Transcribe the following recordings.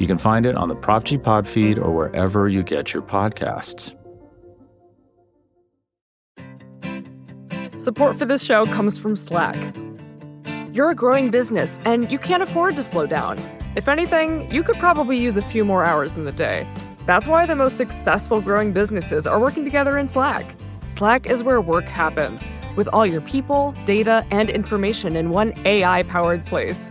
You can find it on the Prop G Pod feed or wherever you get your podcasts. Support for this show comes from Slack. You're a growing business and you can't afford to slow down. If anything, you could probably use a few more hours in the day. That's why the most successful growing businesses are working together in Slack. Slack is where work happens, with all your people, data, and information in one AI powered place.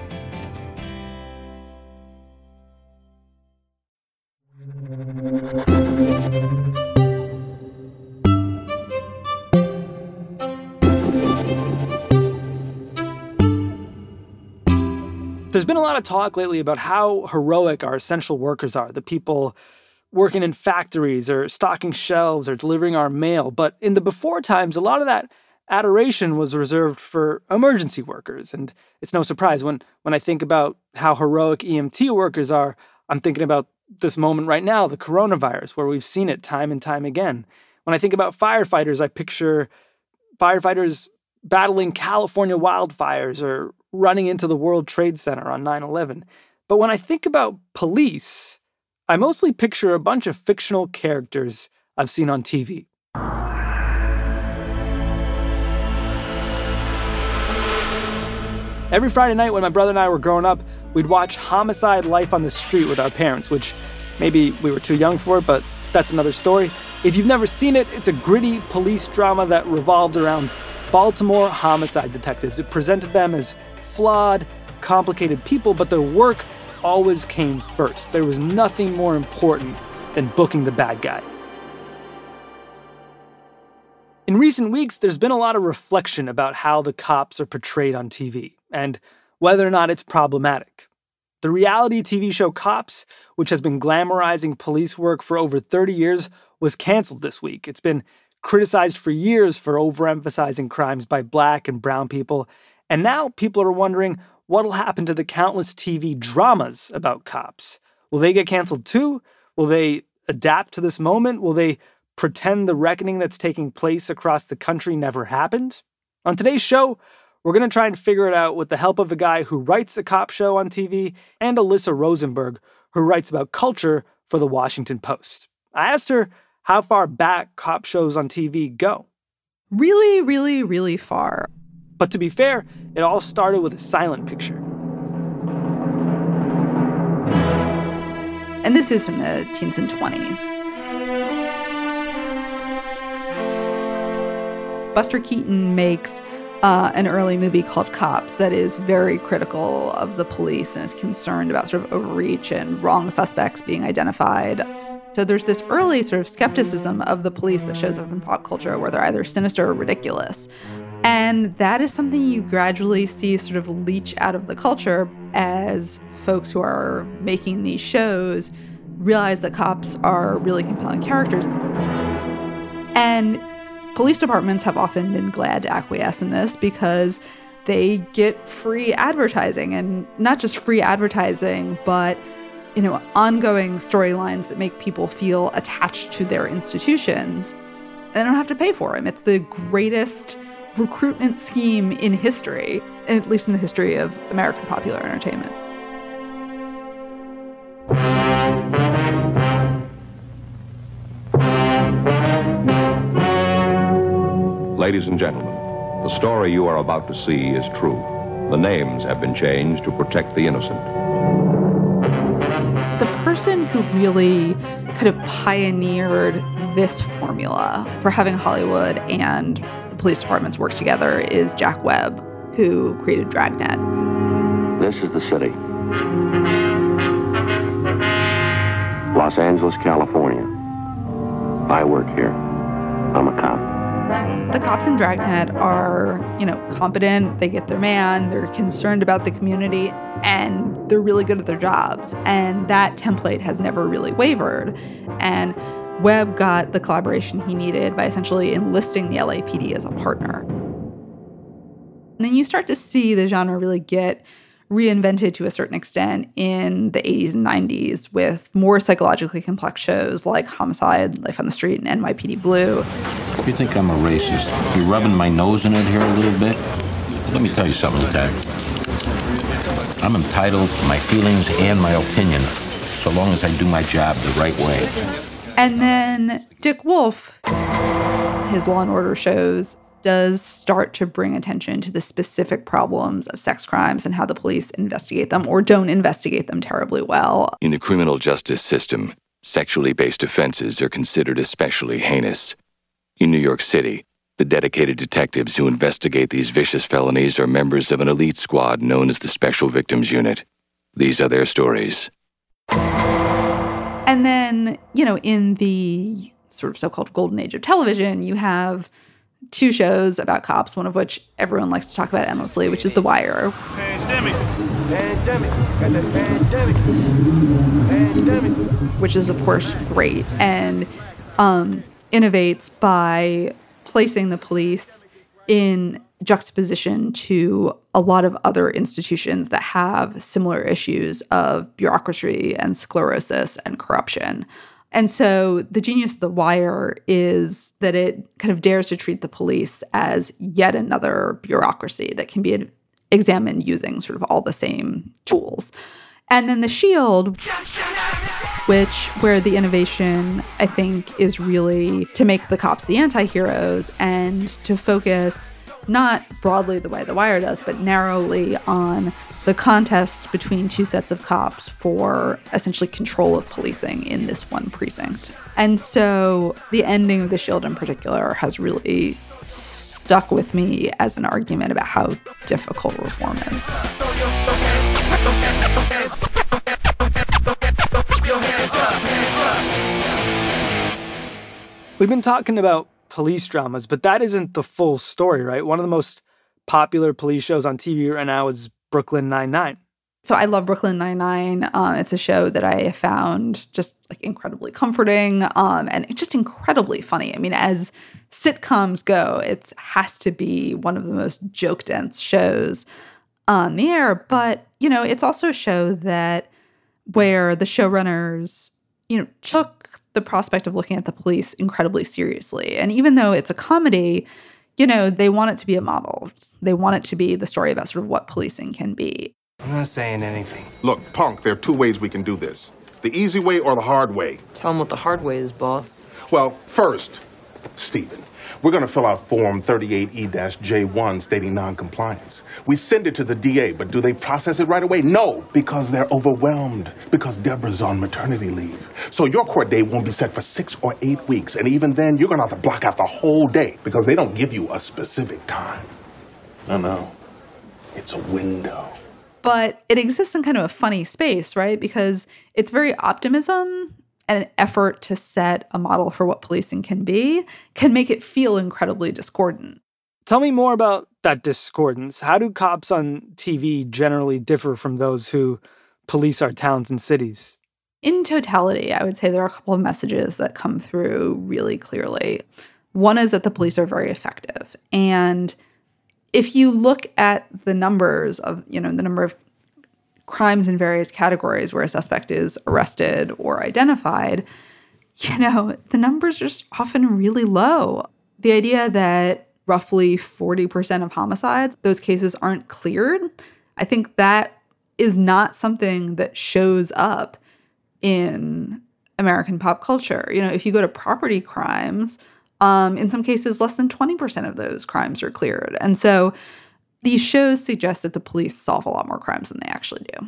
There's been a lot of talk lately about how heroic our essential workers are, the people working in factories or stocking shelves or delivering our mail. But in the before times, a lot of that adoration was reserved for emergency workers. And it's no surprise when, when I think about how heroic EMT workers are, I'm thinking about this moment right now, the coronavirus, where we've seen it time and time again. When I think about firefighters, I picture firefighters battling California wildfires or running into the World Trade Center on 9 11. But when I think about police, I mostly picture a bunch of fictional characters I've seen on TV. Every Friday night when my brother and I were growing up, we'd watch Homicide Life on the Street with our parents, which maybe we were too young for, but that's another story. If you've never seen it, it's a gritty police drama that revolved around Baltimore homicide detectives. It presented them as flawed, complicated people, but their work always came first. There was nothing more important than booking the bad guy. In recent weeks, there's been a lot of reflection about how the cops are portrayed on TV and whether or not it's problematic. The reality TV show Cops, which has been glamorizing police work for over 30 years, was canceled this week. It's been criticized for years for overemphasizing crimes by black and brown people, and now people are wondering what'll happen to the countless TV dramas about cops. Will they get canceled too? Will they adapt to this moment? Will they pretend the reckoning that's taking place across the country never happened? On today's show, we're going to try and figure it out with the help of a guy who writes a cop show on TV and Alyssa Rosenberg, who writes about culture for the Washington Post. I asked her how far back cop shows on TV go. Really, really, really far. But to be fair, it all started with a silent picture. And this is from the teens and 20s. Buster Keaton makes uh, an early movie called Cops that is very critical of the police and is concerned about sort of overreach and wrong suspects being identified. So there's this early sort of skepticism of the police that shows up in pop culture where they're either sinister or ridiculous. And that is something you gradually see sort of leach out of the culture as folks who are making these shows realize that cops are really compelling characters. And police departments have often been glad to acquiesce in this because they get free advertising and not just free advertising, but you know, ongoing storylines that make people feel attached to their institutions. They don't have to pay for them. It's the greatest recruitment scheme in history, at least in the history of American popular entertainment. Ladies and gentlemen, the story you are about to see is true. The names have been changed to protect the innocent. The person who really kind of pioneered this formula for having Hollywood and police departments work together is Jack Webb, who created Dragnet. This is the city. Los Angeles, California. I work here. I'm a cop. The cops in Dragnet are, you know, competent, they get their man, they're concerned about the community, and they're really good at their jobs. And that template has never really wavered. And Webb got the collaboration he needed by essentially enlisting the LAPD as a partner. And then you start to see the genre really get reinvented to a certain extent in the 80s and 90s with more psychologically complex shows like Homicide, Life on the Street, and NYPD Blue. You think I'm a racist? you're rubbing my nose in it here a little bit? Let me tell you something, Ted. I'm entitled to my feelings and my opinion, so long as I do my job the right way. And then Dick Wolf, his Law and Order shows does start to bring attention to the specific problems of sex crimes and how the police investigate them or don't investigate them terribly well. In the criminal justice system, sexually based offenses are considered especially heinous. In New York City, the dedicated detectives who investigate these vicious felonies are members of an elite squad known as the Special Victims Unit. These are their stories. And then, you know, in the sort of so called golden age of television, you have two shows about cops, one of which everyone likes to talk about endlessly, which is The Wire. Pandemic. Pandemic. Pandemic. Pandemic. Which is, of course, great and um, innovates by placing the police in juxtaposition to a lot of other institutions that have similar issues of bureaucracy and sclerosis and corruption. And so the genius of The Wire is that it kind of dares to treat the police as yet another bureaucracy that can be examined using sort of all the same tools. And then The Shield, which where the innovation I think is really to make the cops the anti-heroes and to focus not broadly the way The Wire does, but narrowly on the contest between two sets of cops for essentially control of policing in this one precinct. And so the ending of The Shield in particular has really stuck with me as an argument about how difficult reform is. We've been talking about police dramas, but that isn't the full story, right? One of the most popular police shows on TV right now is Brooklyn Nine-Nine. So I love Brooklyn Nine-Nine. Um, it's a show that I found just like incredibly comforting um, and just incredibly funny. I mean, as sitcoms go, it has to be one of the most joke dense shows on the air. But, you know, it's also a show that where the showrunners, you know, took the prospect of looking at the police incredibly seriously. And even though it's a comedy, you know, they want it to be a model. They want it to be the story about sort of what policing can be. I'm not saying anything. Look, punk, there are two ways we can do this the easy way or the hard way. Tell them what the hard way is, boss. Well, first, Stephen, we're going to fill out Form 38E-J1 stating noncompliance. We send it to the DA, but do they process it right away? No, because they're overwhelmed, because Deborah's on maternity leave. So your court date won't be set for six or eight weeks, and even then, you're going to have to block out the whole day because they don't give you a specific time. No, no, it's a window but it exists in kind of a funny space, right? Because it's very optimism and an effort to set a model for what policing can be can make it feel incredibly discordant. Tell me more about that discordance. How do cops on TV generally differ from those who police our towns and cities? In totality, I would say there are a couple of messages that come through really clearly. One is that the police are very effective. And if you look at the numbers of, you know, the number of crimes in various categories where a suspect is arrested or identified, you know, the numbers are just often really low. The idea that roughly 40% of homicides, those cases aren't cleared, I think that is not something that shows up in American pop culture. You know, if you go to property crimes, um, in some cases, less than 20% of those crimes are cleared. And so these shows suggest that the police solve a lot more crimes than they actually do.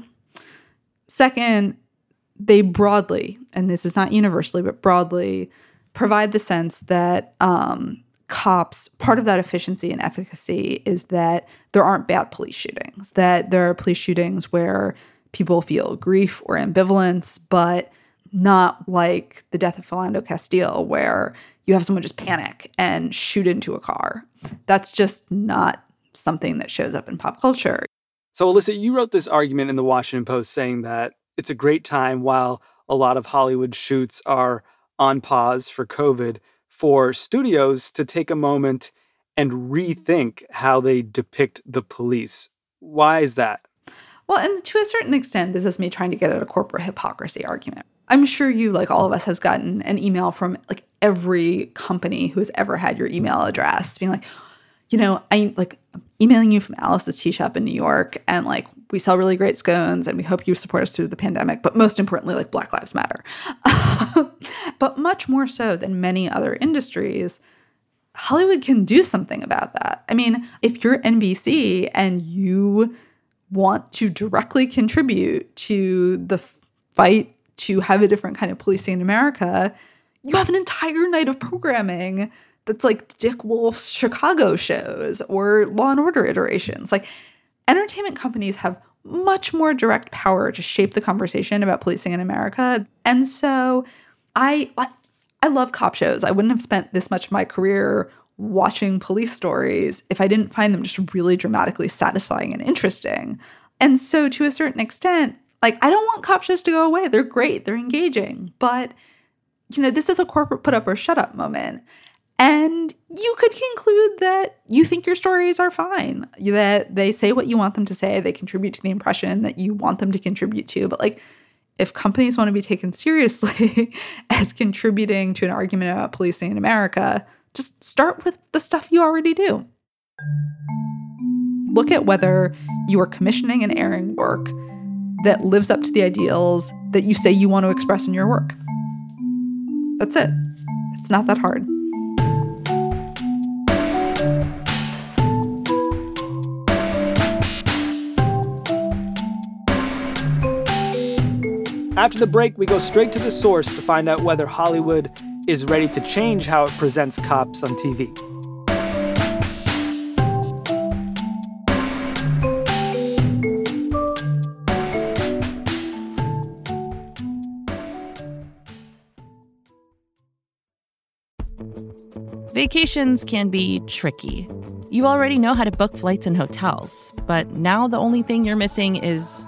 Second, they broadly, and this is not universally, but broadly, provide the sense that um, cops, part of that efficiency and efficacy is that there aren't bad police shootings, that there are police shootings where people feel grief or ambivalence, but not like the death of Philando Castile, where you have someone just panic and shoot into a car. That's just not something that shows up in pop culture. So, Alyssa, you wrote this argument in the Washington Post saying that it's a great time while a lot of Hollywood shoots are on pause for COVID for studios to take a moment and rethink how they depict the police. Why is that? Well, and to a certain extent, this is me trying to get at a corporate hypocrisy argument. I'm sure you, like all of us, has gotten an email from like every company who has ever had your email address being like, you know, I like emailing you from Alice's Tea Shop in New York, and like we sell really great scones, and we hope you support us through the pandemic. But most importantly, like Black Lives Matter. but much more so than many other industries, Hollywood can do something about that. I mean, if you're NBC and you want to directly contribute to the fight to have a different kind of policing in America, you have an entire night of programming that's like Dick Wolf's Chicago shows or Law and Order iterations. Like entertainment companies have much more direct power to shape the conversation about policing in America. And so I I love cop shows. I wouldn't have spent this much of my career watching police stories if I didn't find them just really dramatically satisfying and interesting. And so to a certain extent, like I don't want cop shows to go away. They're great, they're engaging, but you know, this is a corporate put up or shut up moment. And you could conclude that you think your stories are fine, that they say what you want them to say, they contribute to the impression that you want them to contribute to. But like, if companies want to be taken seriously as contributing to an argument about policing in America, just start with the stuff you already do. Look at whether you are commissioning and airing work that lives up to the ideals that you say you want to express in your work. That's it. It's not that hard. After the break, we go straight to the source to find out whether Hollywood is ready to change how it presents cops on TV. Vacations can be tricky. You already know how to book flights and hotels, but now the only thing you're missing is,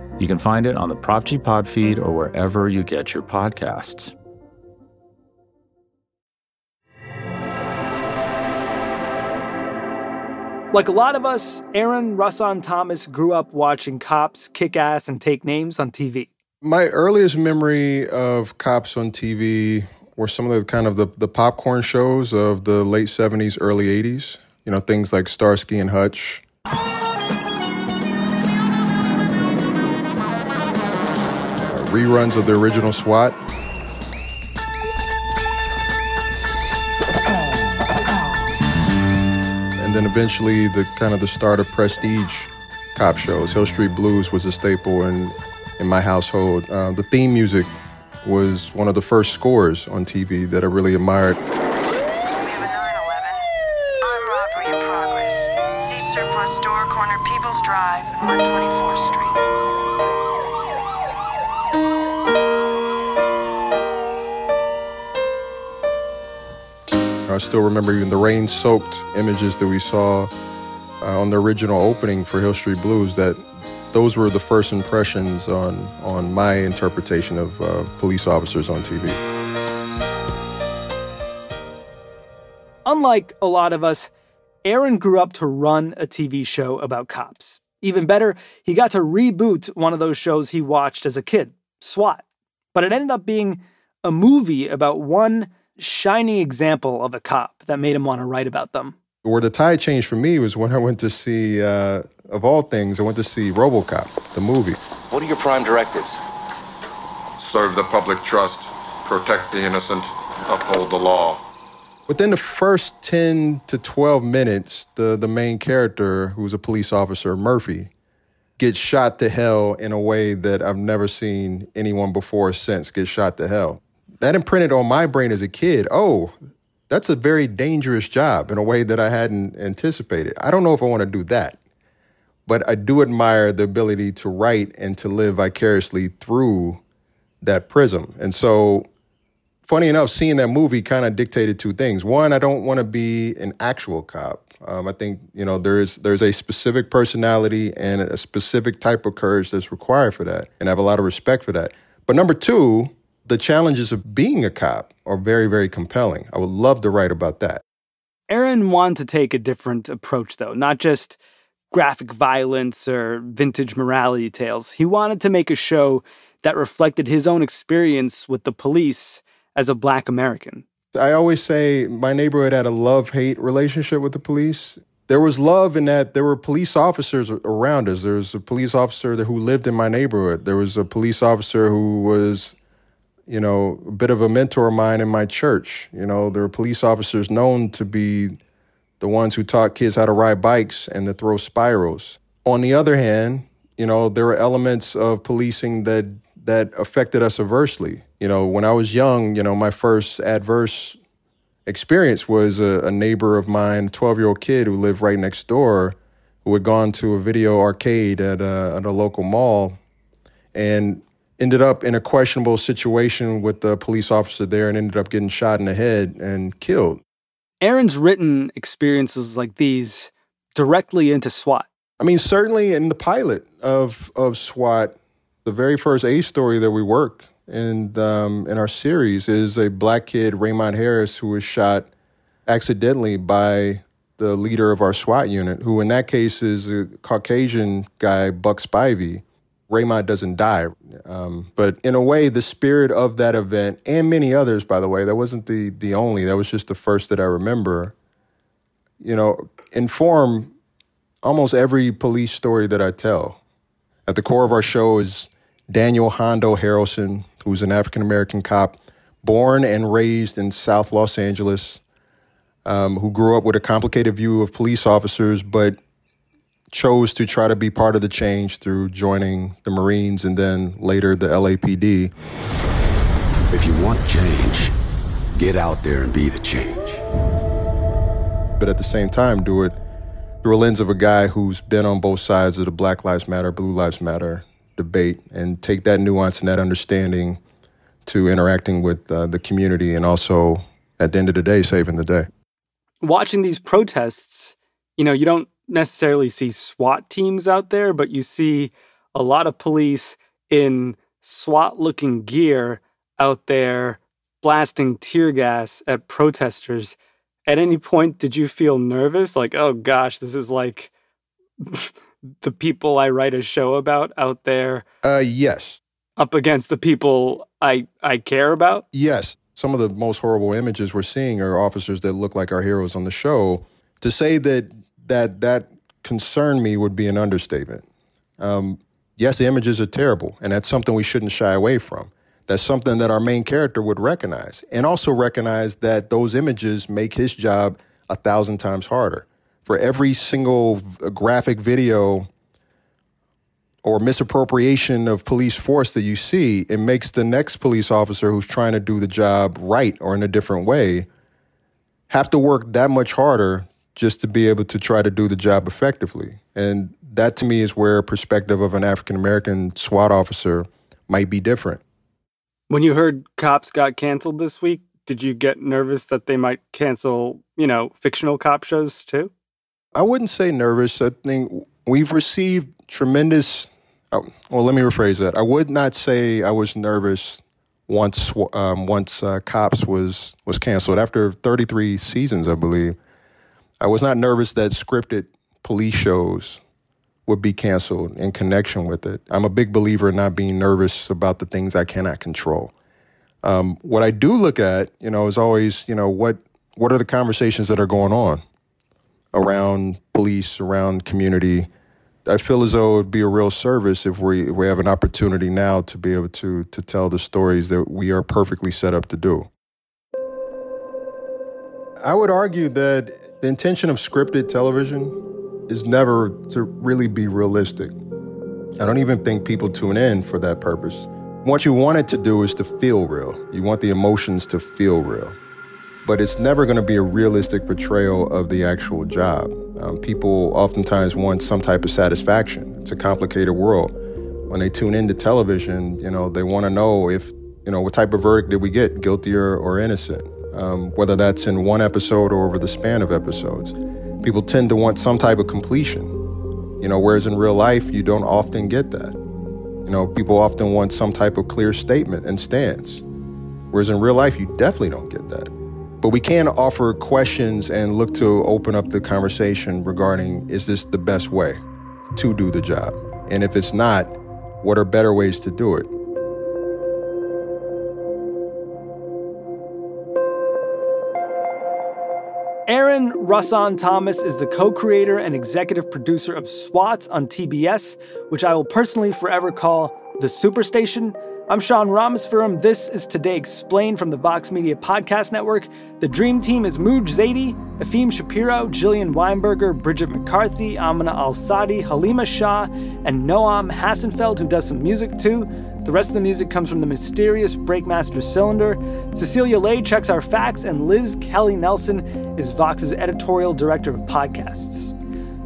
You can find it on the Prop G Pod feed or wherever you get your podcasts. Like a lot of us, Aaron Rahsaan Thomas grew up watching cops kick ass and take names on TV. My earliest memory of cops on TV were some of the kind of the, the popcorn shows of the late 70s, early 80s. You know, things like Starsky and Hutch. Reruns of the original SWAT. And then eventually the kind of the start of prestige cop shows. Hill Street Blues was a staple in, in my household. Uh, the theme music was one of the first scores on TV that I really admired. Have a I still remember even the rain soaked images that we saw uh, on the original opening for Hill Street Blues that those were the first impressions on, on my interpretation of uh, police officers on TV. Unlike a lot of us, Aaron grew up to run a TV show about cops. Even better, he got to reboot one of those shows he watched as a kid, SWAT. But it ended up being a movie about one shining example of a cop that made him want to write about them. Where the tide changed for me was when I went to see, uh, of all things, I went to see Robocop, the movie. What are your prime directives? Serve the public trust, protect the innocent, uphold the law. Within the first 10 to 12 minutes, the, the main character, who's a police officer, Murphy, gets shot to hell in a way that I've never seen anyone before or since get shot to hell. That imprinted on my brain as a kid. Oh, that's a very dangerous job in a way that I hadn't anticipated. I don't know if I want to do that, but I do admire the ability to write and to live vicariously through that prism. And so, funny enough, seeing that movie kind of dictated two things. One, I don't want to be an actual cop. Um, I think you know there's there's a specific personality and a specific type of courage that's required for that, and I have a lot of respect for that. But number two, the challenges of being a cop are very, very compelling. I would love to write about that. Aaron wanted to take a different approach, though, not just graphic violence or vintage morality tales. He wanted to make a show that reflected his own experience with the police as a black American. I always say my neighborhood had a love hate relationship with the police. There was love in that there were police officers around us. There was a police officer who lived in my neighborhood. There was a police officer who was you know, a bit of a mentor of mine in my church. You know, there were police officers known to be the ones who taught kids how to ride bikes and to throw spirals. On the other hand, you know, there were elements of policing that that affected us adversely. You know, when I was young, you know, my first adverse experience was a, a neighbor of mine, 12 year old kid who lived right next door, who had gone to a video arcade at a, at a local mall and ended up in a questionable situation with the police officer there and ended up getting shot in the head and killed. Aaron's written experiences like these directly into SWAT. I mean, certainly in the pilot of of SWAT, the very first A story that we work in um, in our series is a black kid, Raymond Harris, who was shot accidentally by the leader of our SWAT unit, who in that case is a Caucasian guy, Buck Spivey. Raymond doesn't die. Um, but in a way, the spirit of that event, and many others, by the way, that wasn't the the only. That was just the first that I remember. You know, inform almost every police story that I tell. At the core of our show is Daniel Hondo Harrelson, who's an African American cop, born and raised in South Los Angeles, um, who grew up with a complicated view of police officers, but chose to try to be part of the change through joining the Marines and then later the LAPD. If you want change, get out there and be the change. But at the same time, do it through a lens of a guy who's been on both sides of the Black Lives Matter, Blue Lives Matter debate and take that nuance and that understanding to interacting with uh, the community and also, at the end of the day, saving the day. Watching these protests, you know, you don't necessarily see SWAT teams out there, but you see a lot of police in SWAT looking gear out there blasting tear gas at protesters. At any point, did you feel nervous? Like, oh gosh, this is like the people I write a show about out there? Uh, yes. Up against the people I, I care about? Yes. Some of the most horrible images we're seeing are officers that look like our heroes on the show. To say that that that concerned me would be an understatement. Um, yes, the images are terrible, and that's something we shouldn't shy away from. That's something that our main character would recognize, and also recognize that those images make his job a thousand times harder. For every single graphic video or misappropriation of police force that you see, it makes the next police officer who's trying to do the job right or in a different way have to work that much harder just to be able to try to do the job effectively. And that to me is where a perspective of an African American SWAT officer might be different. When you heard cops got canceled this week, did you get nervous that they might cancel, you know, fictional cop shows too? I wouldn't say nervous. I think we've received tremendous. Oh, well, let me rephrase that. I would not say I was nervous once um, once uh, Cops was was canceled after 33 seasons, I believe. I was not nervous that scripted police shows would be canceled in connection with it. I'm a big believer in not being nervous about the things I cannot control. Um, what I do look at, you know, is always, you know, what what are the conversations that are going on around police, around community. I feel as though it would be a real service if we if we have an opportunity now to be able to to tell the stories that we are perfectly set up to do. I would argue that the intention of scripted television is never to really be realistic. I don't even think people tune in for that purpose. What you want it to do is to feel real. You want the emotions to feel real. But it's never going to be a realistic portrayal of the actual job. Um, people oftentimes want some type of satisfaction. It's a complicated world. When they tune into television, you know, they want to know if, you know, what type of verdict did we get, guilty or, or innocent, um, whether that's in one episode or over the span of episodes people tend to want some type of completion. You know, whereas in real life, you don't often get that. You know, people often want some type of clear statement and stance. Whereas in real life, you definitely don't get that. But we can offer questions and look to open up the conversation regarding is this the best way to do the job? And if it's not, what are better ways to do it? Aaron Rahsaan Thomas is the co creator and executive producer of SWAT on TBS, which I will personally forever call the Superstation. I'm Sean Rameswaram. This is Today Explained from the Vox Media Podcast Network. The Dream Team is Mooj Zadie, Efim Shapiro, Jillian Weinberger, Bridget McCarthy, Amina Al Sadi, Halima Shah, and Noam Hassenfeld, who does some music too. The rest of the music comes from the mysterious Breakmaster Cylinder. Cecilia Lay checks our facts, and Liz Kelly Nelson is Vox's editorial director of podcasts.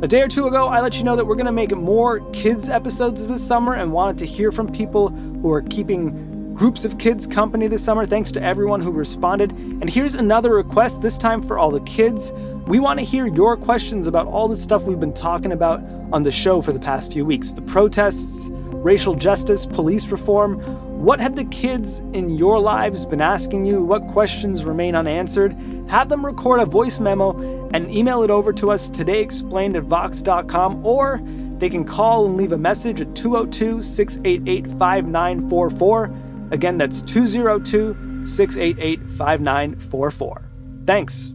A day or two ago, I let you know that we're going to make more kids episodes this summer and wanted to hear from people who are keeping groups of kids company this summer. Thanks to everyone who responded. And here's another request, this time for all the kids. We want to hear your questions about all the stuff we've been talking about on the show for the past few weeks the protests, racial justice, police reform. What have the kids in your lives been asking you? What questions remain unanswered? Have them record a voice memo and email it over to us today explained at vox.com, or they can call and leave a message at 202 688 5944. Again, that's 202 688 5944. Thanks.